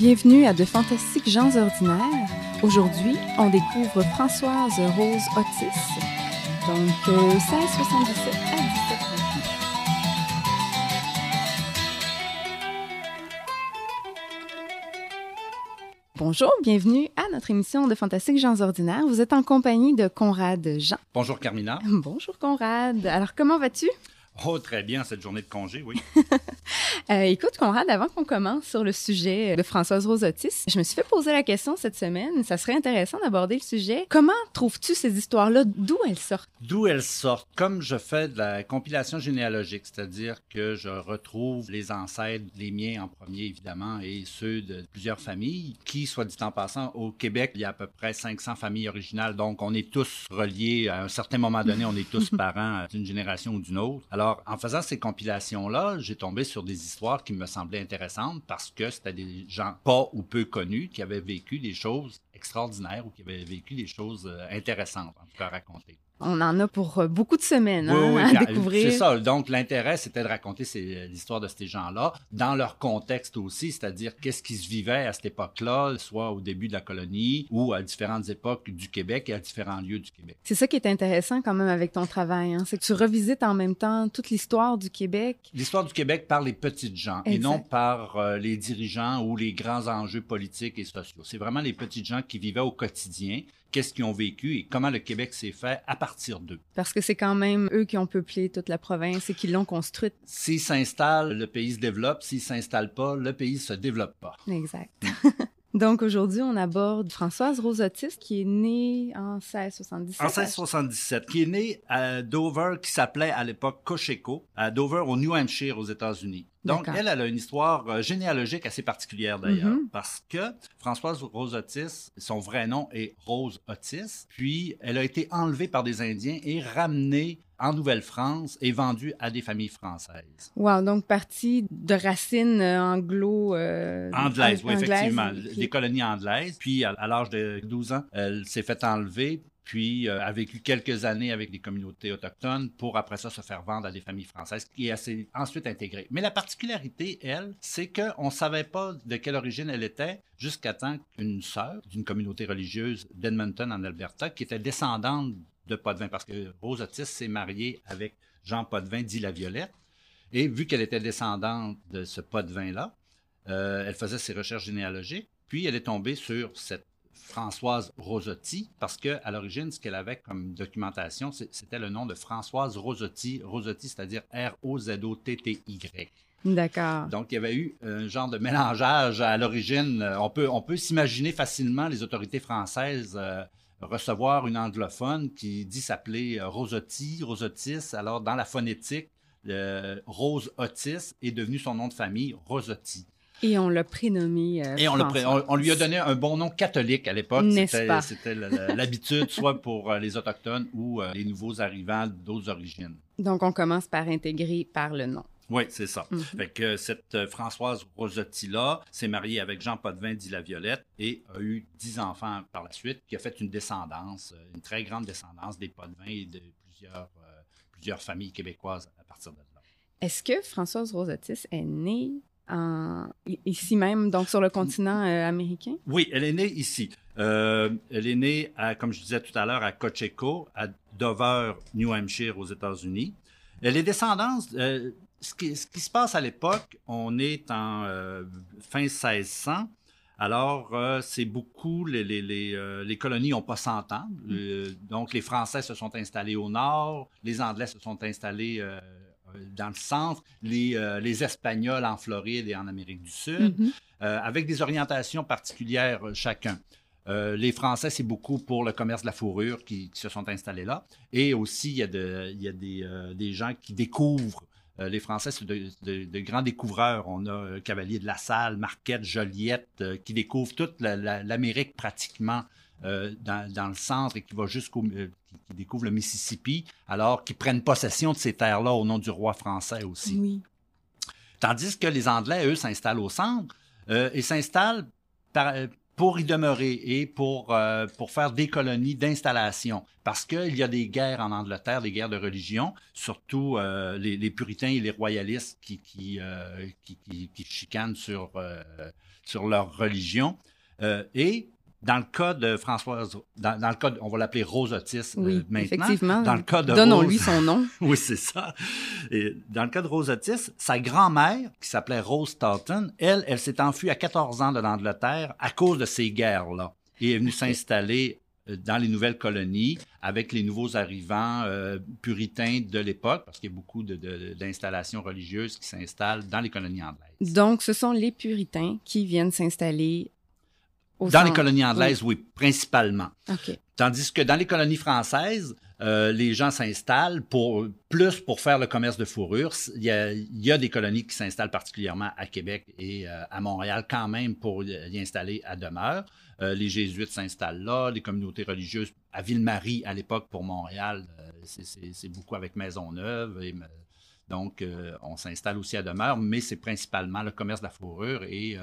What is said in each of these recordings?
Bienvenue à De Fantastiques gens ordinaires. Aujourd'hui, on découvre Françoise Rose Otis, donc euh, 1677 à 1728. Bonjour, bienvenue à notre émission de Fantastiques gens ordinaires. Vous êtes en compagnie de Conrad Jean. Bonjour Carmina. Bonjour Conrad. Alors comment vas-tu? Oh, très bien, cette journée de congé, oui. Euh, écoute, Conrad, avant qu'on commence sur le sujet de Françoise Rosotis, je me suis fait poser la question cette semaine. Ça serait intéressant d'aborder le sujet. Comment trouves-tu ces histoires-là? D'où elles sortent? D'où elles sortent? Comme je fais de la compilation généalogique, c'est-à-dire que je retrouve les ancêtres, les miens en premier, évidemment, et ceux de plusieurs familles, qui, soit dit en passant, au Québec, il y a à peu près 500 familles originales, donc on est tous reliés. À un certain moment donné, on est tous parents d'une génération ou d'une autre. Alors, en faisant ces compilations-là, j'ai tombé sur des histoires qui me semblaient intéressantes parce que c'était des gens pas ou peu connus qui avaient vécu des choses extraordinaires ou qui avaient vécu des choses euh, intéressantes, en tout cas à raconter. On en a pour euh, beaucoup de semaines hein, Oui, oui, à découvrir. C'est ça. Donc, l'intérêt, c'était de raconter ces- l'histoire de ces gens-là dans leur contexte aussi, c'est-à-dire qu'est-ce qui se vivait à cette époque-là, soit au début de la colonie ou à différentes époques du Québec et à différents lieux du Québec. C'est ça qui est intéressant quand même avec ton travail, hein, c'est que tu revisites en même temps toute l'histoire du Québec. L'histoire du Québec par les petites gens et non par euh, les dirigeants ou les grands enjeux politiques et sociaux. C'est vraiment les petites gens qui vivaient au quotidien, qu'est-ce qu'ils ont vécu et comment le Québec s'est fait à partir d'eux. Parce que c'est quand même eux qui ont peuplé toute la province et qui l'ont construite. S'ils s'installent, le pays se développe. S'ils s'installent pas, le pays se développe pas. Exact. Donc aujourd'hui, on aborde Françoise Rosotis qui est née en 1677. En 1677, qui est né à Dover, qui s'appelait à l'époque Cocheco, à Dover, au New Hampshire, aux États-Unis. Donc, elle, elle a une histoire euh, généalogique assez particulière d'ailleurs, Mhm. parce que Françoise Rose Otis, son vrai nom est Rose Otis, puis elle a été enlevée par des Indiens et ramenée en Nouvelle-France et vendue à des familles françaises. Wow, donc partie de racines euh, anglo... euh, Anglaise, oui, anglaises, effectivement. Des colonies anglaises. Puis, à, à l'âge de 12 ans, elle s'est fait enlever, puis euh, a vécu quelques années avec les communautés autochtones pour, après ça, se faire vendre à des familles françaises elle s'est ensuite intégrée. Mais la particularité, elle, c'est qu'on ne savait pas de quelle origine elle était jusqu'à temps qu'une sœur d'une communauté religieuse d'Edmonton, en Alberta, qui était descendante de Potvin, parce que Rose Otis s'est mariée avec Jean Potvin, dit la Violette. Et vu qu'elle était descendante de ce Potvin-là, euh, elle faisait ses recherches généalogiques, puis elle est tombée sur cette Françoise Rosotti, parce que à l'origine, ce qu'elle avait comme documentation, c'était le nom de Françoise Rosotti, Rosotti, c'est-à-dire R-O-Z-O-T-T-Y. D'accord. Donc, il y avait eu un genre de mélangeage à l'origine. On peut, on peut s'imaginer facilement les autorités françaises euh, recevoir une anglophone qui dit s'appeler euh, Rosotti, Rosotis. Alors, dans la phonétique, euh, Rose Otis est devenu son nom de famille, Rosotti. Et on l'a prénommé euh, Et on, l'a pré- François. on- on lui a donné un bon nom catholique à l'époque. C'était- l'habitude, soit pour euh, les Autochtones ou euh, les nouveaux arrivants d'autres origines. Donc on commence par intégrer par le nom. Oui, c'est ça. Mhm. Fait que cette Françoise Rosotti-là s'est mariée avec Jean Potvin, dit la Violette, et a eu dix enfants par la suite, qui a fait une descendance, une très grande descendance des Potvin et de plusieurs, euh, plusieurs familles québécoises à partir de là. Est-ce que Françoise Rosotis est née ici même, donc sur le continent euh, américain? Oui, elle est née ici. Euh, elle est née, comme je disais tout à l'heure, à Cocheco, à Dover, New Hampshire, aux États-Unis. Elle est descendante. euh, ce, qui, se passe à l'époque, on est en fin 1600. Alors, c'est beaucoup, les, les, les, les colonies n'ont pas s'entendre. Euh, donc, les Français se sont installés au nord, les Anglais se sont installés dans le centre, les, euh, les Espagnols en Floride et en Amérique du Sud Mhm. euh, avec des orientations particulières euh, chacun. Euh, les Français, c'est beaucoup pour le commerce de la fourrure qui, qui se sont installés là. Et aussi, il y a, de- il y a des, euh, des gens qui découvrent. Euh, les Français, c'est de, de- de grands découvreurs. On a euh, Cavalier de la Salle, Marquette, Joliette, euh, qui découvrent toute la- la- l'Amérique pratiquement euh, dans, dans le centre et qui va jusqu'au euh, qui, qui découvrent le Mississippi, alors qu'ils prennent possession de ces terres-là au nom du roi français aussi. Oui. Tandis que les Anglais, eux, s'installent au centre euh, et s'installent euh, pour y demeurer et pour, euh, pour faire des colonies d'installation. Parce qu'il y a des guerres en Angleterre, des guerres de religion, surtout euh, les, les, puritains et les royalistes qui, qui, qui, qui, qui, chicanent sur, sur leur religion. Et dans le cas de Françoise, dans, dans le cas, de, on va l'appeler Rose Otis oui, euh, maintenant. Effectivement. Dans le cas de Donnons-lui son nom. oui, c'est ça. Et dans le cas de Rose Otis, sa grand-mère, qui s'appelait Rose Stoughton, elle, elle s'est enfuie à 14 ans de l'Angleterre à cause de ces guerres-là et est venue s'installer euh, dans les nouvelles colonies avec les nouveaux arrivants euh, puritains de l'époque, parce qu'il y a beaucoup d'installations religieuses qui s'installent dans les colonies anglaises. Donc, ce sont les puritains qui viennent s'installer dans les colonies anglaises, oui, oui principalement. Okay. Tandis que dans les colonies françaises, euh, les gens s'installent pour plus pour faire le commerce de fourrure. Il y a, il y a des colonies qui s'installent particulièrement à Québec et euh, à Montréal quand même pour y installer à demeure. Euh, les jésuites s'installent là, les communautés religieuses à Ville-Marie à l'époque pour Montréal, c'est beaucoup avec Maisonneuve. Et, donc, on s'installe aussi à demeure, mais c'est principalement le commerce de la fourrure et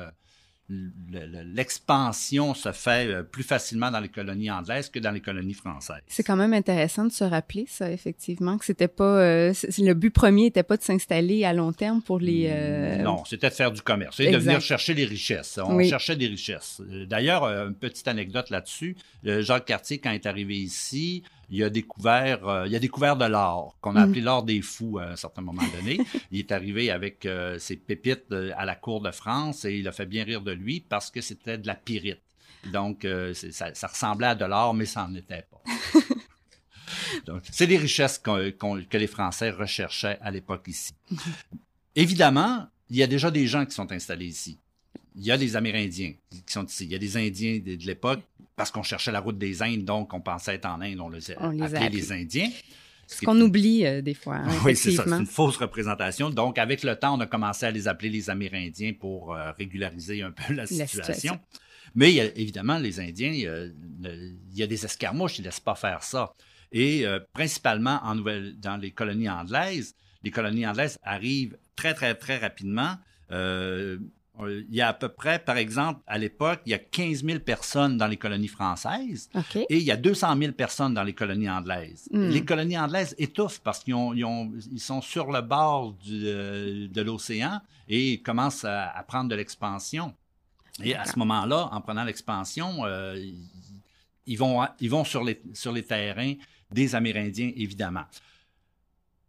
l'expansion se fait plus facilement dans les colonies anglaises que dans les colonies françaises. C'est quand même intéressant de se rappeler ça, effectivement, que c'était pas euh, le but premier n'était pas de s'installer à long terme pour les. Euh... Non, c'était de faire du commerce et de venir chercher les richesses. On oui. cherchait des richesses. D'ailleurs, une petite anecdote là-dessus. Jacques Cartier, quand il est arrivé ici, il a découvert, euh, il a découvert de l'or, qu'on a appelé mm. l'or des fous à un certain moment donné. il est arrivé avec euh, ses pépites à la cour de France et il a fait bien rire de lui parce que c'était de la pyrite. Donc, euh, ça, ça, ressemblait à de l'or, mais ça n'en était pas. Donc, c'est des richesses qu qu que les Français recherchaient à l'époque ici. Évidemment, il y a déjà des gens qui sont installés ici. Il y a des Amérindiens qui sont ici. Il y a des Indiens de, de l'époque parce qu'on cherchait la route des Indes, donc on pensait être en Inde, on les, on les appelait les Indiens. Ce qu'on oublie euh, des fois. Hein, oui, c'est ça, c'est une fausse représentation. Donc, avec le temps, on a commencé à les appeler les Amérindiens pour euh, régulariser un peu la situation. la situation. Mais il y a, évidemment, les Indiens, il y, a, il y a des escarmouches, ils ne laissent pas faire ça. Et euh, principalement en nouvelle, dans les colonies anglaises, les colonies anglaises arrivent très, très, très rapidement. Euh, il y a à peu près, par exemple, à l'époque, il y a 15 000 personnes dans les colonies françaises okay. et il y a 200 000 personnes dans les colonies anglaises. Mm. Les colonies anglaises étouffent parce qu'ils ont, ils ont, ils sont sur le bord du, de, l'océan et commencent à, à prendre de l'expansion. Et à ce moment-là, en prenant l'expansion, euh, ils vont, ils vont sur, les, sur les terrains des Amérindiens, évidemment.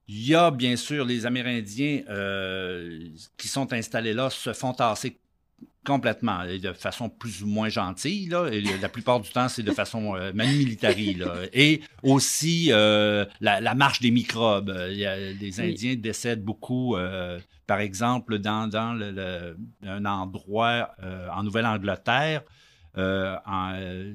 Il y a bien sûr les Amérindiens euh, qui sont installés là se font tasser complètement et de façon plus ou moins gentille là et la plupart du temps c'est de façon euh, là et aussi euh, la, la, marche des microbes il y a, les Indiens oui. décèdent beaucoup euh, par exemple dans dans le, le, un endroit en Nouvelle-Angleterre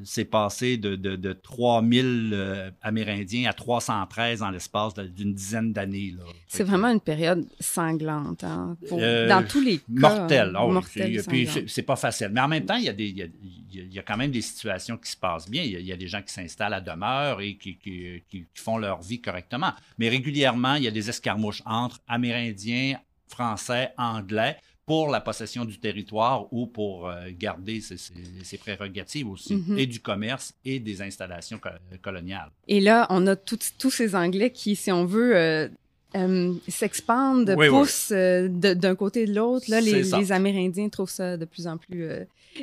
c'est passé de, de, de 3000 euh, Amérindiens à 313 en l'espace d'une dizaine d'années. C'est vraiment une période sanglante, hein, pour, euh, dans tous les cas. Mortelle. Oh, mortelle puis c'est pas facile. Mais en même temps, il y, a des, il, y a, il y a quand même des situations qui se passent bien. Il y a, il y a des gens qui s'installent à demeure et qui, qui, qui, font leur vie correctement. Mais régulièrement, il y a des escarmouches entre Amérindiens, Français, Anglais pour la possession du territoire ou pour euh, garder ses, ses, ses, prérogatives aussi, mm -hmm. et du commerce et des installations co coloniales. Et là, on a tous ces Anglais qui, si on veut, euh, euh, s'expandent, oui, poussent oui. d'un côté et de l'autre. Là, les, les, Amérindiens trouvent ça de plus en plus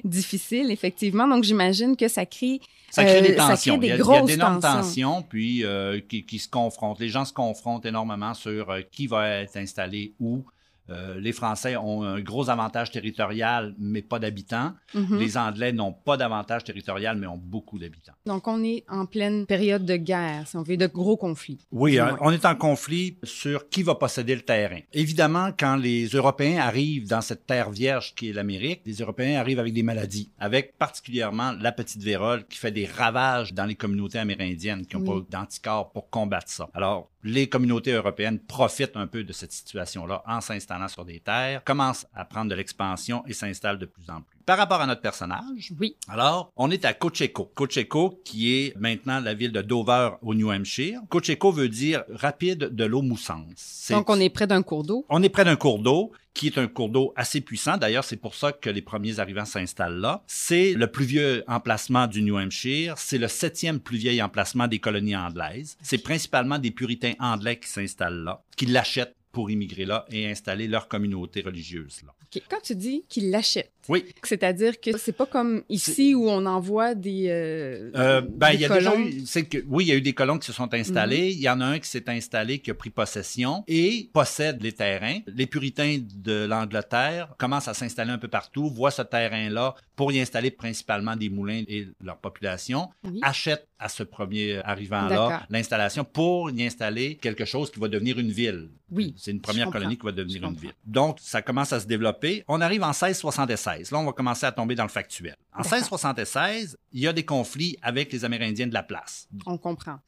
difficile, effectivement. Donc, j'imagine que ça crée ça crée des tensions. Crée des il y a, d'énormes tensions. tensions, puis euh, qui, qui, se confrontent. Les gens se confrontent énormément sur euh, qui va être installé où. Euh, les Français ont un gros avantage territorial, mais pas d'habitants. Mm -hmm. Les Anglais n'ont pas d'avantage territorial, mais ont beaucoup d'habitants. Donc, on est en pleine période de guerre, si on veut, de gros conflits. Oui, ouais. on est en conflit sur qui va posséder le terrain. Évidemment, quand les Européens arrivent dans cette terre vierge qui est l'Amérique, les Européens arrivent avec des maladies, avec particulièrement la petite vérole qui fait des ravages dans les communautés amérindiennes qui n'ont oui. pas d'anticorps pour combattre ça. Alors, les communautés européennes profitent un peu de cette situation-là en s'installant sur des terres, commencent à prendre de l'expansion et s'installent de plus en plus. Par rapport à notre personnage, Oui. alors, on est à Cocheco. Cocheco, qui est maintenant la ville de Dover au New Hampshire. Cocheco veut dire rapide de l'eau moussante. Donc, on est près d'un cours d'eau. on est près d'un cours d'eau qui est un cours d'eau assez puissant. D'ailleurs, c'est pour ça que les premiers arrivants s'installent là. C'est le plus vieux emplacement du New Hampshire. C'est le septième plus vieil emplacement des colonies anglaises. C'est principalement des puritains anglais qui s'installent là, qui l'achètent pour immigrer là et installer leur communauté religieuse là. Quand tu dis qu'ils l'achètent, Oui. c'est-à-dire que c'est pas comme ici où on envoie des, euh, Euh, ben, des y a colons? déjà eu, c'est que, oui, il y a eu des colons qui se sont installés. Il y en a un qui s'est installé, qui a pris possession et possède les terrains. Les puritains de l'Angleterre commencent à s'installer un peu partout, voient ce terrain-là pour y installer principalement des moulins et leur population, Oui. achètent à ce premier arrivant-là l'installation pour y installer quelque chose qui va devenir une ville. Oui, C'est une première colonie qui va devenir une ville. Donc, ça commence à se développer. On arrive en 1676. Là, on va commencer à tomber dans le factuel. En D'accord. 1676, il y a des conflits avec les Amérindiens de la place. On comprend.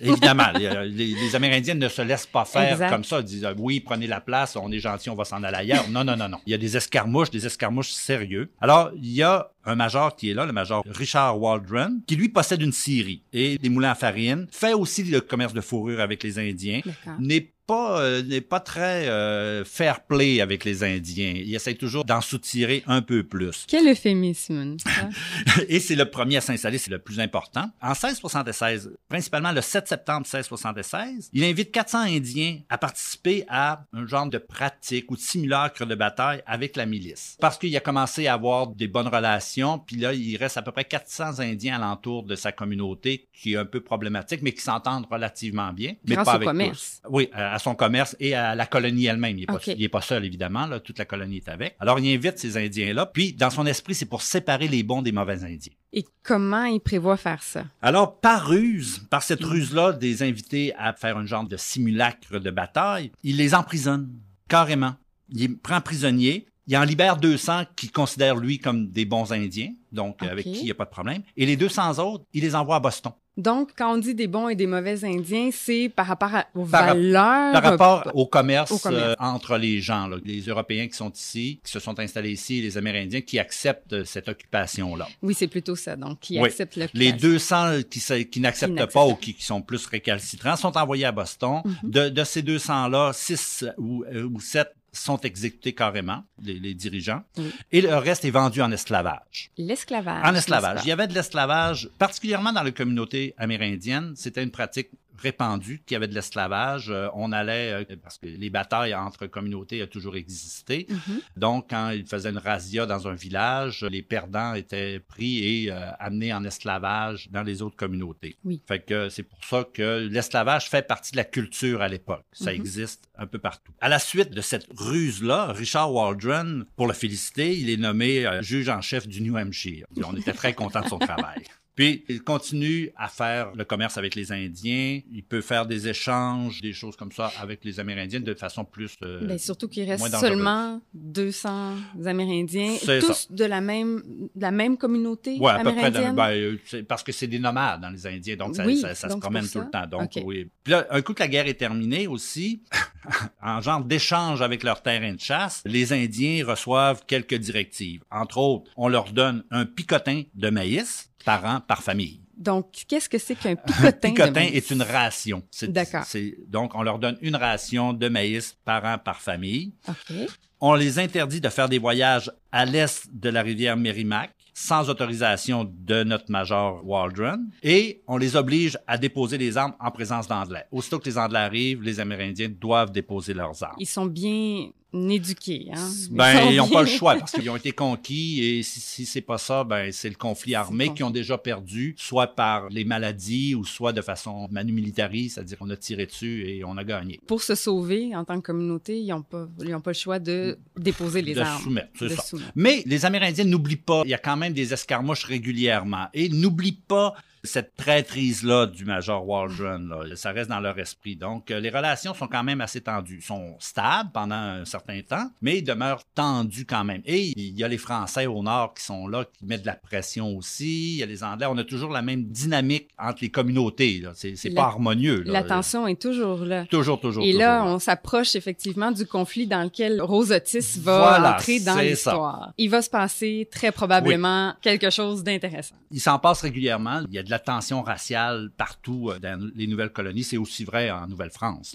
Évidemment, les, les- Amérindiens ne se laissent pas faire Exact. comme ça. Ils disent, euh, oui, prenez la place, on est gentil, on va s'en aller ailleurs. Non, non, non, non. Il y a des escarmouches, des escarmouches sérieux. Alors, il y a un major qui est là, le major Richard Waldron, qui lui possède une scierie et des moulins à farine, fait aussi le commerce de fourrure avec les Indiens, n'est pas euh, n'est pas très euh, fair play avec les Indiens. Il essaie toujours d'en soutirer un peu plus. Quel euphémisme. ça. Et c'est le premier à s'installer, c'est le plus important. En 1676, principalement le 7 septembre 1676, il invite 400 Indiens à participer à un genre de pratique ou de simulacre de bataille avec la milice. Parce qu'il a commencé à avoir des bonnes relations, puis là, il reste à peu près 400 Indiens alentour de sa communauté qui est un peu problématique, mais qui s'entendent relativement bien. Mais Grâce pas au avec commerce. tous. Oui, à son commerce et à la colonie elle-même. Il n'est pas, seul, évidemment. Là, toute la colonie est avec. Alors, il invite ces Indiens-là. Puis, dans son esprit, c'est pour séparer les bons des mauvais Indiens. Et comment il prévoit faire ça? Alors, par ruse, par cette ruse-là, des invités à faire un genre de simulacre de bataille, il les emprisonne, carrément. Il les prend prisonniers. Il en libère 200 qu'il considère, lui, comme des bons Indiens, donc avec qui il n'y a pas de problème. Et les 200 autres, il les envoie à Boston. Donc, quand on dit des bons et des mauvais Indiens, c'est par rapport à- aux Par valeurs. Par rapport au commerce, Au commerce. euh, entre les gens, là, les Européens qui sont ici, qui se sont installés ici, les Amérindiens qui acceptent cette occupation-là. Oui, c'est plutôt ça. Donc, qui Oui. acceptent le Les 200 qui, qui n'acceptent pas ou qui, qui sont plus récalcitrants sont envoyés à Boston. Mhm. de, de ces 200-là, 6 ou, euh, ou 7 sont exécutés carrément, les, les dirigeants, Oui. et le reste est vendu en esclavage. L'esclavage. En esclavage. Il y avait de l'esclavage, particulièrement dans la communauté amérindienne. C'était une pratique répandue qu'il y avait de l'esclavage. Euh, on allait, euh, parce que les batailles entre communautés ont toujours existé. Mhm. Donc, quand ils faisaient une razzia dans un village, les perdants étaient pris et euh, amenés en esclavage dans les autres communautés. Oui. Fait que c'est pour ça que l'esclavage fait partie de la culture à l'époque. Ça Mhm. existe un peu partout. À la suite de cette ruse-là, Richard Waldron, pour le féliciter, il est nommé euh, juge en chef du New Hampshire. On était très content de son travail. Puis il continue à faire le commerce avec les Indiens. Il peut faire des échanges, des choses comme ça avec les Amérindiens de façon plus. euh, Ben, surtout qu'il reste seulement 200 Amérindiens, tous de la même, de la même communauté Ouais, à peu près. dans- ben, euh, parce que c'est des nomades dans les Indiens, donc ça, Oui, ça- ça se promène tout ça. le temps. Donc, oui. Puis là, un coup que la guerre est terminée aussi, en genre d'échange avec leur terrain de chasse, les Indiens reçoivent quelques directives. Entre autres, on leur donne un picotin de maïs par an, par famille. Donc, qu'est-ce que c'est qu'un picotin? de picotin est une ration. C'est- D'accord. c'est- Donc, on leur donne une ration de maïs par an, par famille. OK. On les interdit de faire des voyages à l'est de la rivière Merrimack sans autorisation de notre major Waldron et on les oblige à déposer les armes en présence d'Anglais. Aussitôt que les Anglais arrivent, les Amérindiens doivent déposer leurs armes. Ils sont bien éduqués, hein? Ben, ils n'ont pas le choix parce qu'ils ont été conquis et si, si c'est pas ça, ben, c'est le conflit armé qu'ils ont déjà perdu, soit par les maladies ou soit de façon manu militari, c'est-à-dire qu'on a tiré dessus et on a gagné. Pour se sauver en tant que communauté, ils n'ont pas, ils ont pas le choix de déposer les de armes. soumettre, de ça. soumettre. Mais les Amérindiens n'oublient pas, il y a quand même des escarmouches régulièrement. Et n'oublient pas cette traîtrise-là du Major Waldron, là, ça reste dans leur esprit. Donc, euh, les relations sont quand même assez tendues. Ils sont stables pendant un certain temps, mais ils demeurent tendus quand même. Et il y a les Français au nord qui sont là, qui mettent de la pression aussi. Il y a les Anglais. On a toujours la même dynamique entre les communautés. C'est pas harmonieux. là. La tension est toujours là. Toujours, toujours, Et là, on s'approche effectivement du conflit dans lequel Rose Otis va Voilà, entrer dans l'histoire. Il va se passer très probablement quelque chose d'intéressant. Il s'en passe régulièrement. Il y a de la tension raciale partout euh, dans les nouvelles colonies. C'est aussi vrai en Nouvelle-France.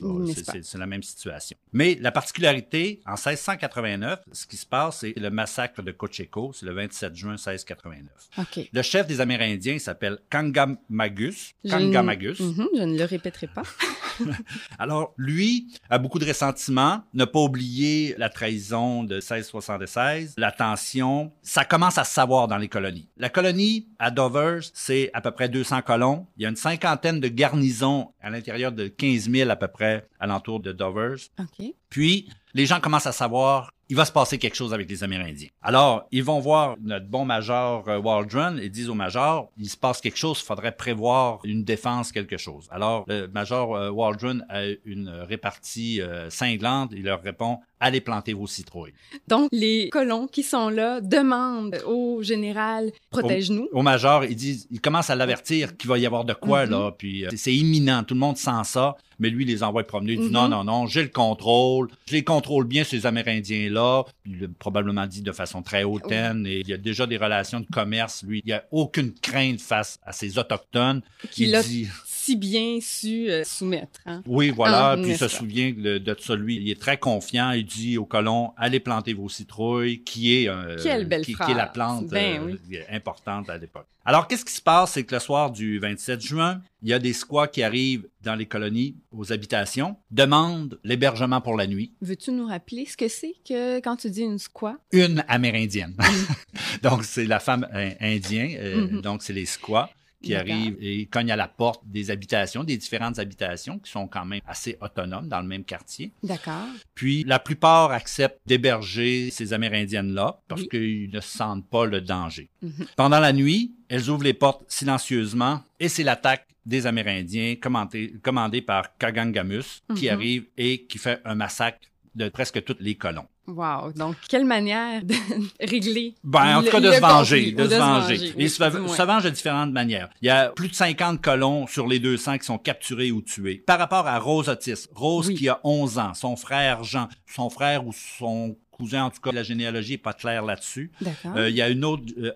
C'est- la même situation. Mais la particularité, en 1689, ce qui se passe, c'est le massacre de Cocheco. C'est le 27 juin 1689. OK. Le chef des Amérindiens il s'appelle Kangamagus. Je Kangamagus. ne- Mhm, je ne le répéterai pas. Alors, lui a beaucoup de ressentiment, n'a pas oublié la trahison de 1676, la tension. Ça commence à se savoir dans les colonies. La colonie à Dover, c'est à peu près 200 colons. Il y a une cinquantaine de garnisons à l'intérieur de 15 000 à peu près alentour de Dover. OK. Puis, les gens commencent à savoir, il va se passer quelque chose avec les Amérindiens. Alors, ils vont voir notre bon major euh, Waldron et disent au major, il se passe quelque chose, il faudrait prévoir une défense, quelque chose. Alors, le major euh, Waldron a une répartie euh, cinglante, il leur répond, allez planter vos citrouilles. Donc, les colons qui sont là demandent au général protège-nous. Au major, il dit, il commence à l'avertir qu'il va y avoir de quoi, Mhm. là, puis c'est imminent, tout le monde sent ça, mais lui, il les envoie promener, il dit, non, non, non, j'ai le contrôle, je les contrôle bien, ces Amérindiens-là, il l'a probablement dit de façon très hautaine, et il y a déjà des relations de commerce, lui, il n'y a aucune crainte face à ces Autochtones, a dit... si bien su euh, soumettre. hein. Oui, voilà. Ah, puis il se souvient de, de ça. Lui, il est très confiant. Il dit aux colons, allez planter vos citrouilles, qui est, euh, Quelle belle qui, qui est la plante Ben euh, oui. importante à l'époque. Alors, qu'est-ce qui se passe? C'est que le soir du 27 juin, il y a des squats qui arrivent dans les colonies, aux habitations, demandent l'hébergement pour la nuit. Veux-tu nous rappeler ce que c'est que quand tu dis une squat? Une amérindienne. donc, c'est la femme indienne. Mhm. Donc, c'est les squats qui arrivent et cognent à la porte des habitations, des différentes habitations qui sont quand même assez autonomes dans le même quartier. D'accord. Puis la plupart acceptent d'héberger ces Amérindiennes-là parce Oui. qu'ils ne sentent pas le danger. Mhm. Pendant la nuit, elles ouvrent les portes silencieusement et c'est l'attaque des Amérindiens commandée, commandée par Kagangamus qui Mhm. arrive et qui fait un massacre de presque tous les colons. Wow. Donc, quelle manière de régler. Ben, en tout cas, de se venger. De, se venger. oui, Ils se, vengent de différentes manières. Il y a plus de 50 colons sur les 200 qui sont capturés ou tués. Par rapport à Rose Otis, Rose Oui. qui a 11 ans, son frère Jean, son frère ou son cousin, en tout cas, la généalogie est pas claire là-dessus. Euh, il y a une autre euh,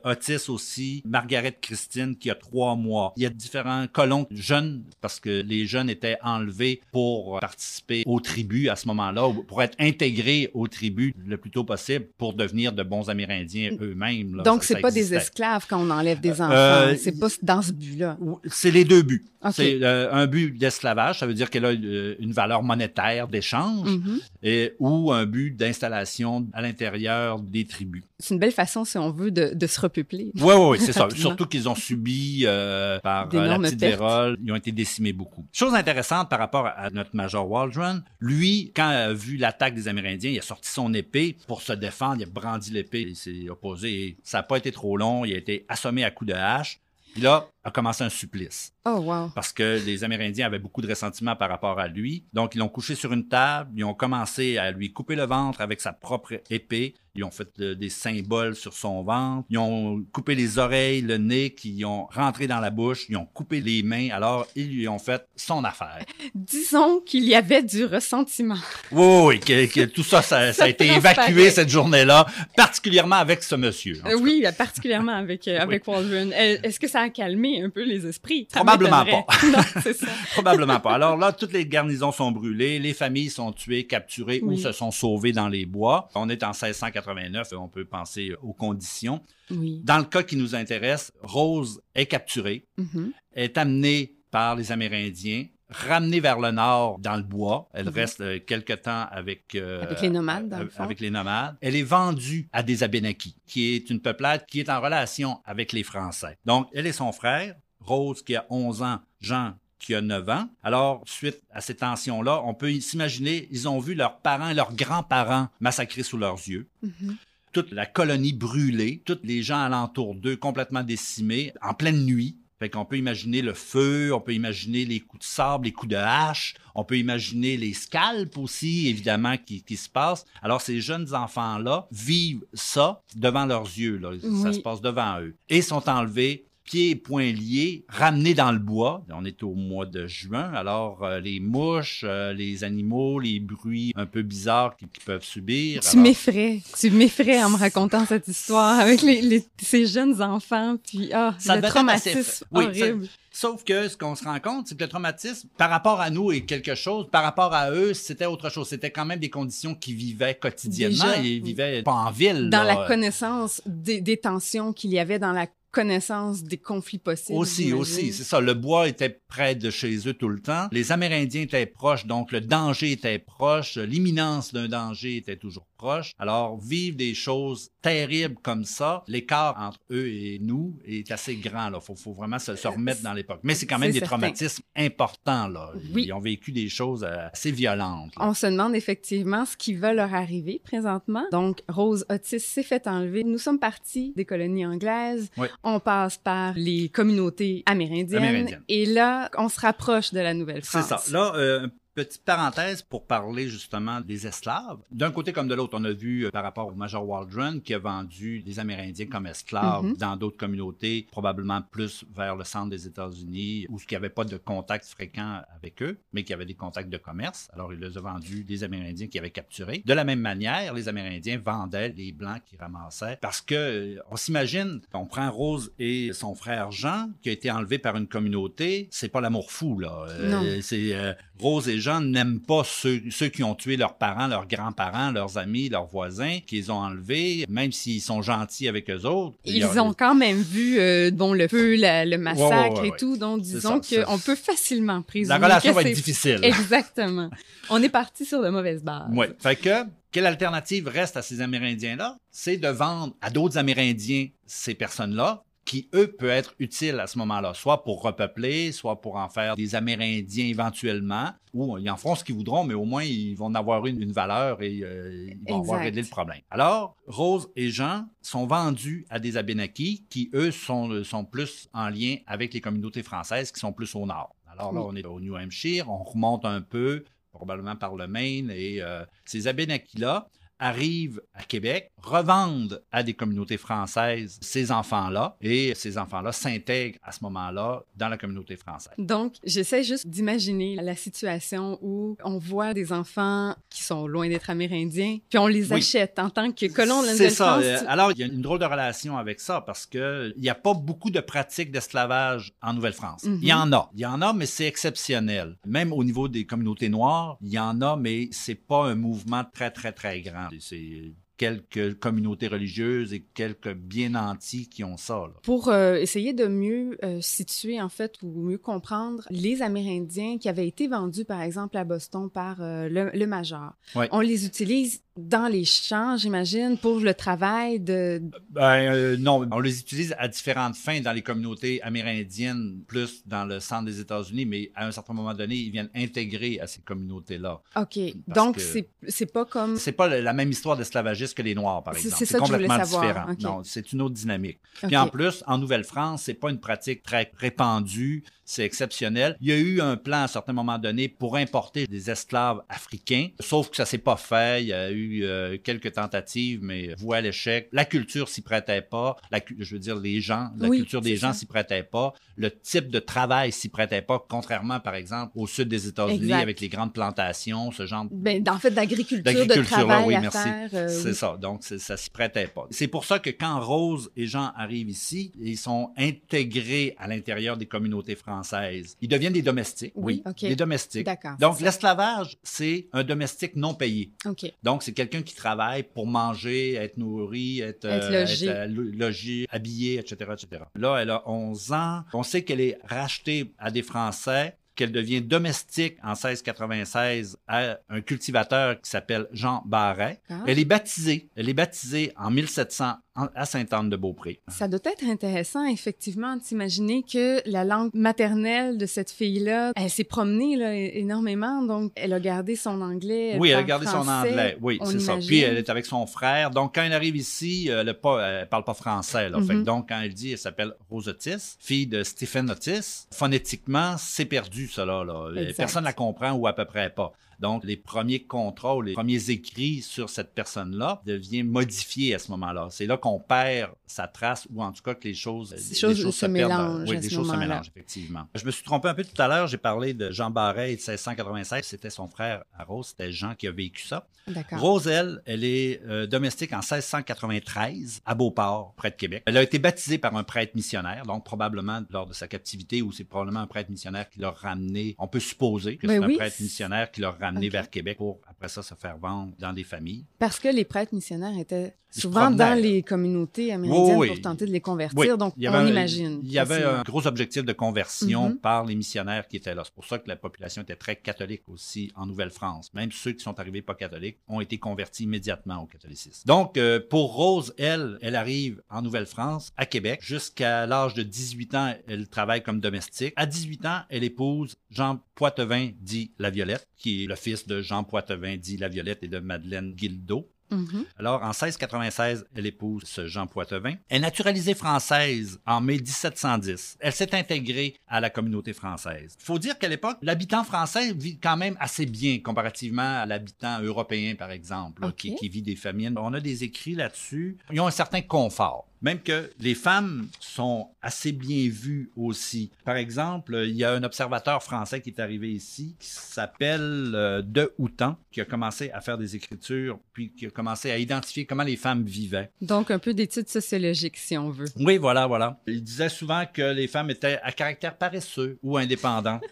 aussi, Margaret Christine, qui a trois mois. Il y a différents colons jeunes, parce que les jeunes étaient enlevés pour participer aux tribus à ce moment-là, ou pour être intégrés aux tribus le plus tôt possible pour devenir de bons Amérindiens eux-mêmes. là. Donc, c'est ça pas des esclaves quand on enlève des enfants. Euh, c'est pas dans ce but-là. C'est les deux buts. C'est euh, un but d'esclavage, ça veut dire qu'elle a euh, une valeur monétaire d'échange, Mhm. et, ou un but d'installation à l'intérieur des tribus. C'est une belle façon, si on veut, de, de se repeupler. Oui, oui, c'est ça. Surtout qu'ils ont subi euh, par euh, la petite pertes. vérole, ils ont été décimés beaucoup. Chose intéressante par rapport à notre major Waldron, lui, quand il a vu l'attaque des Amérindiens, il a sorti son épée pour se défendre, il a brandi l'épée, il s'est opposé et ça n'a pas été trop long, il a été assommé à coups de hache. Puis là, a commencé un supplice Oh, wow. parce que les Amérindiens avaient beaucoup de ressentiment par rapport à lui. Donc, ils l'ont couché sur une table, ils ont commencé à lui couper le ventre avec sa propre épée. Ils ont fait euh, des symboles sur son ventre. Ils ont coupé les oreilles, le nez, qui ont rentré dans la bouche. Ils ont coupé les mains. Alors, ils lui ont fait son affaire. Disons qu'il y avait du ressentiment. Oui, oui, oui, que, que tout ça, ça, ça a été évacué cette journée-là, particulièrement avec ce monsieur. oui, particulièrement avec, euh, avec Waldron. Euh, Est-ce que ça a calmé un peu les esprits? Ça Probablement non, ça. Probablement pas. Alors là, toutes les garnisons sont brûlées, les familles sont tuées, capturées ou se sont sauvées dans les bois. On est en 1689, on peut penser aux conditions. Oui. Dans le cas qui nous intéresse, Rose est capturée, Mhm. est amenée par les Amérindiens, ramenée vers le nord dans le bois. Elle Mhm. reste euh, quelque temps avec euh, Avec les nomades, dans le euh, fond. avec les nomades. Elle est vendue à des Abénakis, qui est une peuplade qui est en relation avec les Français. Donc, elle et son frère, Rose qui a 11 ans, Jean qui a 9 ans. Alors, suite à ces tensions-là, on peut s'imaginer, ils ont vu leurs parents et leurs grands-parents massacrés sous leurs yeux Mhm. toute la colonie brûlée, tous les gens alentour d'eux complètement décimés, en pleine nuit. Fait qu'on peut imaginer le feu, on peut imaginer les coups de sable, les coups de hache, on peut imaginer les scalps aussi, évidemment, qui, qui se passent. Alors, ces jeunes enfants-là vivent ça devant leurs yeux. Là. Ça se passe devant eux. Et sont enlevés pieds et poings liés, ramenés dans le bois. On est au mois de juin, alors euh, les mouches, euh, les animaux, les bruits un peu bizarres qu'ils peuvent subir. Tu alors- m'effrais, tu m'effrais en me racontant cette histoire avec les, les- ces jeunes enfants, puis ah, Ça le traumatisme assez- oui, horrible. Sauf que ce qu'on se rend compte, c'est que le traumatisme, par rapport à nous, est quelque chose. Par rapport à eux, c'était autre chose. C'était quand même des conditions qu'ils vivaient quotidiennement. Déjà, Ils vivaient pas en ville. Dans là. la connaissance des, des tensions qu'il y avait dans la connaissance des conflits possibles. Aussi, aussi, c'est ça. Le bois était près de chez eux tout le temps. Les Amérindiens étaient proches, donc le danger était proche. L'imminence d'un danger était toujours proche. Alors, vivre des choses terribles comme ça, l'écart entre eux et nous est assez grand. Il faut, faut vraiment se, se remettre dans l'époque. Mais c'est quand même C'est des certain. traumatismes importants. Là. Oui. Ils ont vécu des choses euh, assez violentes. là. On se demande effectivement ce qui va leur arriver présentement. Donc, Rose Otis s'est fait enlever. Nous sommes partis des colonies anglaises. Oui. On passe par les communautés amérindiennes. Et là, on se rapproche de la C'est Nouvelle-France. ça. Là, euh, petite parenthèse pour parler justement des esclaves. D'un côté comme de l'autre, on a vu euh, par rapport au Major Waldron qui a vendu des Amérindiens comme esclaves Mhm. dans d'autres communautés, probablement plus vers le centre des États-Unis, où il n'y avait pas de contact fréquent avec eux, mais qui avait des contacts de commerce. Alors, il les a vendus des Amérindiens qui avaient capturés. De la même manière, les Amérindiens vendaient les Blancs qui ramassaient parce que, euh, on s'imagine, on prend Rose et son frère Jean, qui a été enlevé par une communauté, c'est pas l'amour fou, là. Euh, c'est Rose et Jean n'aiment pas ceux, ceux qui ont tué leurs parents, leurs grands-parents, leurs amis, leurs voisins, qu'ils ont enlevés, même s'ils sont gentils avec eux autres. Ils a- ont quand même vu euh, bon le feu, la- le massacre ouais, et ouais. tout, donc disons qu'on peut facilement présumer La relation que va être difficile. Exactement. On est parti sur de mauvaises bases. Oui. Fait que, quelle alternative reste à ces Amérindiens-là? C'est de vendre à d'autres Amérindiens ces personnes-là qui, eux, peuvent être utiles à ce moment-là, soit pour repeupler, soit pour en faire des Amérindiens éventuellement, ou ils en feront ce qu'ils voudront, mais au moins, ils vont en avoir une, une valeur et euh, ils vont avoir Exact. réglé le problème. Alors, Rose et Jean sont vendus à des Abénakis qui, eux, sont, sont plus en lien avec les communautés françaises qui sont plus au nord. Alors là, Oui. on est au New Hampshire, on remonte un peu, probablement par le Maine, et euh, ces Abénakis-là arrivent à Québec, revendent à des communautés françaises ces enfants-là, et ces enfants-là s'intègrent à ce moment-là dans la communauté française. Donc, j'essaie juste d'imaginer la situation où on voit des enfants qui sont loin d'être amérindiens, puis on les Oui. achète en tant que colons de la C'est ça. Nouvelle-France. Euh, Alors, il y a une drôle de relation avec ça parce que il n'y a pas beaucoup de pratiques d'esclavage en Nouvelle-France. Mhm. Il y en a. Il y en a, mais c'est exceptionnel. Même au niveau des communautés noires, il y en a, mais c'est pas un mouvement très, très, très grand. C'est quelques communautés religieuses et quelques bien nantis qui ont ça. là. Pour euh, essayer de mieux euh, situer, en fait, ou mieux comprendre les Amérindiens qui avaient été vendus, par exemple, à Boston par euh, le, le Major. Ouais. On les utilise dans les champs, j'imagine, pour le travail de... Ben euh, non, on les utilise à différentes fins dans les communautés amérindiennes, plus dans le centre des États-Unis, mais à un certain moment donné, ils viennent intégrer à ces communautés-là. OK. Donc, c'est pas comme... C'est pas la même histoire d'esclavagiste que les Noirs, par exemple. c'est ça que je voulais complètement savoir. différent. Non, c'est une autre dynamique. OK. Puis en plus, en Nouvelle-France, c'est pas une pratique très répandue, c'est exceptionnel. Il y a eu un plan à un certain moment donné pour importer des esclaves africains, sauf que ça s'est pas fait. Il y a eu euh, quelques tentatives, mais voie à l'échec. La culture s'y prêtait pas. La, je veux dire, les gens, la Oui, culture des gens s'y prêtait pas. Le type de travail s'y prêtait pas, contrairement, par exemple, au sud des États-Unis avec les grandes plantations, ce genre Ben, en fait, d'agriculture, de travail oui, à merci. euh, C'est oui. ça. Donc, ça s'y prêtait pas. C'est pour ça que quand Rose et Jean arrivent ici, ils sont intégrés à l'intérieur des communautés françaises. Ils deviennent des domestiques. Oui, des domestiques. D'accord. Donc, l'esclavage, c'est un domestique non payé. OK. Donc, c'est quelqu'un qui travaille pour manger, être nourri, être, Être euh, logé. être, euh, lo- logé, habillé, etc., etc. Là, elle a 11 ans. On sait qu'elle est rachetée à des Français qu'elle devient domestique en 1696 à un cultivateur qui s'appelle Jean Barret. Ah. Elle est baptisée. Elle est baptisée en 1700 en- à Sainte-Anne-de-Beaupré. Ça doit être intéressant, effectivement, de s'imaginer que la langue maternelle de cette fille-là, elle s'est promenée là, énormément, donc elle a gardé son anglais. Oui, elle a gardé son anglais. Oui, c'est ça. Puis elle est avec son frère. Donc quand elle arrive ici, elle, elle parle pas français. Là. Fait que Mhm. donc quand elle dit, elle s'appelle Rose Otis, fille de Stephen Otis. Phonétiquement, c'est perdu cela. Là. Exact. Personne la comprend ou à peu près pas. Donc, les premiers contrôles, les premiers écrits sur cette personne-là deviennent modifiés à ce moment-là. C'est là qu'on perd sa trace ou en tout cas que les choses, les choses se perdent. mélangent Oui, les choses se mélangent, effectivement. Je me suis trompé un peu tout à l'heure. J'ai parlé de Jean Barret de 1696. C'était son frère à Rose. C'était Jean qui a vécu ça. Rose, elle, elle est euh, domestique en 1693 à Beauport, près de Québec. Elle a été baptisée par un prêtre missionnaire, donc probablement lors de sa captivité, ou c'est probablement un prêtre missionnaire qui l'a ramené. On peut supposer que Ben c'est oui. un prêtre missionnaire qui l'a ramené vers Québec pour après ça se faire vendre dans des familles. Parce que les prêtres missionnaires étaient souvent dans les communautés Oui, oui. pour tenter de les convertir, donc il y avait on un- imagine. Il y avait un gros objectif de conversion Mhm. par les missionnaires qui étaient là. C'est pour ça que la population était très catholique aussi en Nouvelle-France. Même ceux qui sont arrivés pas catholiques ont été convertis immédiatement au catholicisme. Donc, euh, pour Rose, elle, elle arrive en Nouvelle-France, à Québec. Jusqu'à l'âge de 18 ans, elle travaille comme domestique. À 18 ans, elle épouse Jean Poitevin, dit La Violette, qui est le fils de Jean Poitevin, dit La Violette et de Madeleine Guildeau. Mhm. Alors, en 1696, elle épouse ce Jean Poitevin. Elle est naturalisée française en mai 1710. Elle s'est intégrée à la communauté française. Il faut dire qu'à l'époque, l'habitant français vit quand même assez bien comparativement à l'habitant européen, par exemple, là, Ok. qui, qui vit des famines. On a des écrits là-dessus. Ils ont un certain confort. Même que les femmes sont assez bien vues aussi. Par exemple, il y a un observateur français qui est arrivé ici, qui s'appelle euh, De Houtan, qui a commencé à faire des écritures, puis qui a commencé à identifier comment les femmes vivaient. Donc un peu d'études sociologiques, si on veut. Oui, voilà, voilà. Il disait souvent que les femmes étaient à caractère paresseux ou indépendant.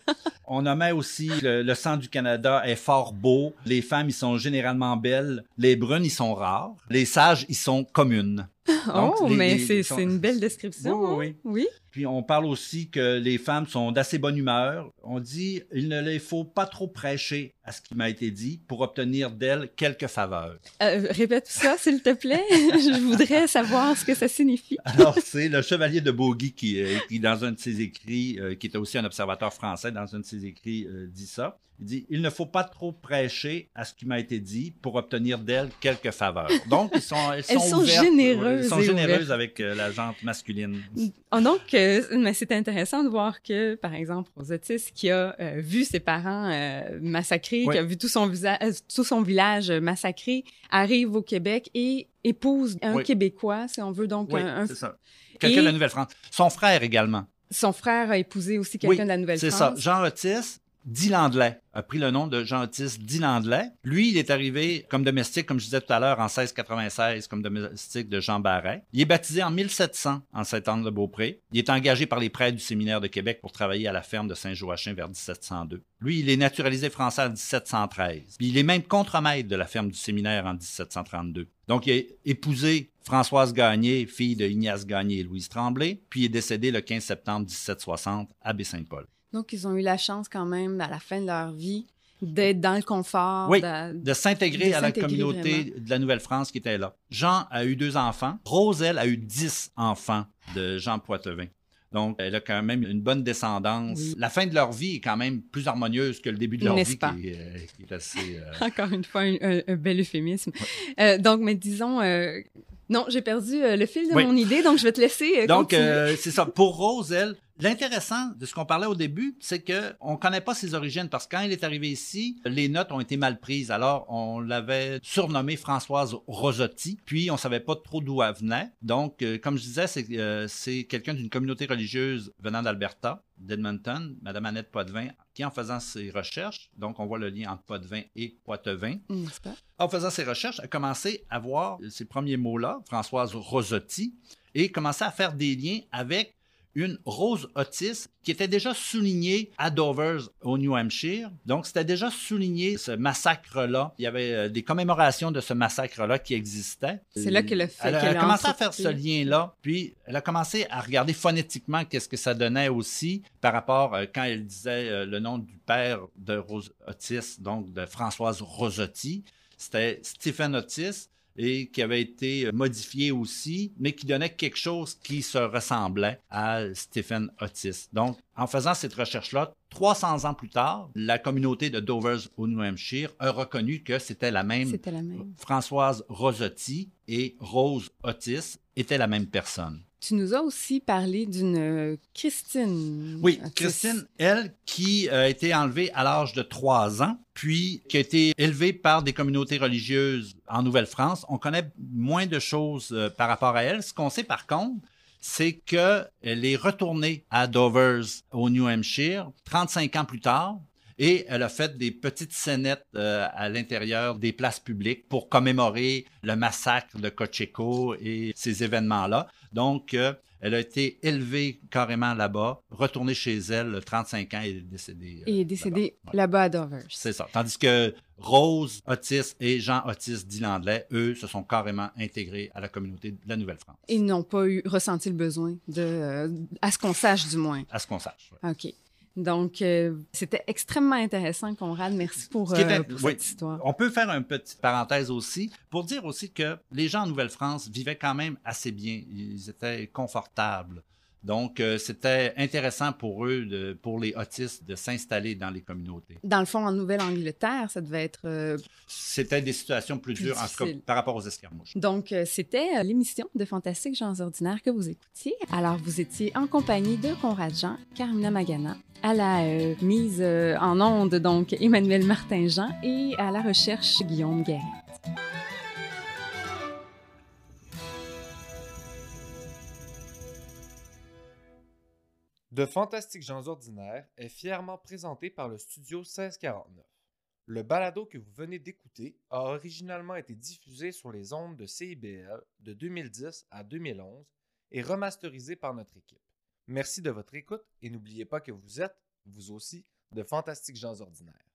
On nommait aussi le, le sang du Canada est fort beau. Les femmes, ils sont généralement belles. Les brunes, ils sont rares. Les sages, ils sont communes. Donc, oh, les- mais c'est une belle description. Oui, oui, hein? oui. Puis on parle aussi que les femmes sont d'assez bonne humeur. On dit il ne les faut pas trop prêcher à ce qui m'a été dit pour obtenir d'elles quelques faveurs. Euh, répète ça, s'il te plaît. Je voudrais savoir ce que ça signifie. Alors c'est le chevalier de Bogie qui, euh, qui dans un de ses écrits, euh, qui était aussi un observateur français, dans un de ses écrits dit ça. Il dit il ne faut pas trop prêcher à ce qui m'a été dit pour obtenir d'elles quelques faveurs. Donc ils sont elles sont, Elles sont ouvertes, généreuses elles sont généreuses ouvertes. avec la jante masculine. Oh, donc, mais c'est intéressant de voir que, par exemple, Rosotis, qui a euh, vu ses parents euh, massacrés, qui a vu tout son, visa- euh, tout son village massacré, arrive au Québec et épouse un Oui. Québécois, si on veut, donc Oui, un- un- c'est ça. Quelqu'un Et- de la Nouvelle-France. Son frère également. son frère a épousé aussi quelqu'un Oui, de la Nouvelle-France. C'est ça. Jean Otis, dit Landelay, a pris le nom de Jean Otis dit Landelay. Lui, il est arrivé comme domestique, comme je disais tout à l'heure, en 1696, comme domestique de Jean Barret. Il est baptisé en 1700 en Saint-Anne-de-Beaupré. Il est engagé par les prêtres du séminaire de Québec pour travailler à la ferme de Saint-Joachim vers 1702. Lui, il est naturalisé français en 1713. Puis il est même contremaître de la ferme du séminaire en 1732. Donc, il a épousé Françoise Gagné, fille de Ignace Gagné et Louise Tremblay, puis il est décédé le 15 septembre 1760 à Baie-Saint-Paul. Donc, ils ont eu la chance quand même, à la fin de leur vie, d'être dans le confort. Oui, de- de s'intégrer à la communauté de la Nouvelle-France qui était là. Jean a eu deux enfants. Roselle a eu dix enfants de Jean Poitevin. Donc, elle a quand même une bonne descendance. Oui. La fin de leur vie est quand même plus harmonieuse que le début de leur vie, pas? qui, est, euh, qui est assez... euh, Encore une fois, un, un- un bel euphémisme. Euh, donc, mais disons, non, j'ai perdu euh, le fil de Oui. mon idée, donc je vais te laisser euh, Donc, euh, c'est ça. Pour Rose, elle, l'intéressant de ce qu'on parlait au début, c'est que on connaît pas ses origines parce que quand elle est arrivée ici, les notes ont été mal prises. Alors, on l'avait surnommée Françoise Rosotti, puis on savait pas trop d'où elle venait. Donc, euh, comme je disais, c'est euh, c'est quelqu'un d'une communauté religieuse venant d'Alberta, d'Edmonton, Madame Annette Poitvin, qui en faisant ses recherches, donc on voit le lien entre Poitvin et Poitevin, pas? en faisant ses recherches, a commencé à voir ces premiers mots-là, Françoise Rosotti, et commençait à faire des liens avec une rose Otis qui était déjà soulignée à Dovers au New Hampshire. Donc, c'était déjà souligné ce massacre-là. Il y avait euh, des commémorations de ce massacre-là qui existaient. C'est là qu'elle a fait. Elle a, commencé à faire ce lien-là, puis elle a commencé à regarder phonétiquement qu'est-ce que ça donnait aussi par rapport euh, quand elle disait euh, le nom du père de Rose Otis, donc de Françoise Rosotti. C'était Stephen Otis et qui avait été euh, modifié aussi, mais qui donnait quelque chose qui se ressemblait à Stephen Otis. Donc, en faisant cette recherche-là, 300 ans plus tard, la communauté de Dovers au New Hampshire a reconnu que c'était la la même. Françoise Rosotti et Rose Otis étaient la même personne. Tu nous as aussi parlé d'une euh, Christine. Oui. Christine, elle, qui a été enlevée à l'âge de 3 ans, puis qui a été élevée par des communautés religieuses en Nouvelle-France. On connaît moins de choses euh, par rapport à elle. Ce qu'on sait par contre, c'est qu'elle est retournée à Dovers, au New Hampshire, 35 ans plus tard, et elle a fait des petites scénettes euh, à l'intérieur des places publiques pour commémorer le massacre de Cocheco et ces événements-là. Donc, euh, elle a été élevée carrément là-bas, retournée chez elle, 35 ans, et est décédée. euh, Et décédée là-bas. Ouais. à Dovers. C'est ça. Tandis que Rose Otis et Jean Otis d'Ilandlais, eux, se sont carrément intégrés à la communauté de la Nouvelle-France. Ils n'ont pas eu ressenti le besoin de, euh, à ce qu'on sache du moins. À ce qu'on sache. ouais. OK. Donc, euh, c'était extrêmement intéressant, Conrad. Merci pour, qui euh, était- pour oui. cette histoire. On peut faire une petite parenthèse aussi pour dire aussi que les gens en Nouvelle-France vivaient quand même assez bien. Ils étaient confortables. Donc, euh, c'était intéressant pour eux, de- pour les autistes, de s'installer dans les communautés. Dans le fond, en Nouvelle-Angleterre, ça devait être... euh, C'était des situations plus, Plus dures, en tout cas, difficiles. par rapport aux escarmouches. Donc, euh, c'était l'émission de Fantastique gens ordinaires que vous écoutiez. Alors, vous étiez en compagnie de Conrad Jean, Carmina Magana, à la mise en onde, donc Emmanuel Martin-Jean, et à la recherche Guillaume Guéret. De Fantastiques gens ordinaires est fièrement présenté par le studio 1649. Le balado que vous venez d'écouter a originalement été diffusé sur les ondes de CIBL de 2010 à 2011 et remasterisé par notre équipe. Merci de votre écoute et n'oubliez pas que vous êtes, vous aussi, de fantastiques gens ordinaires.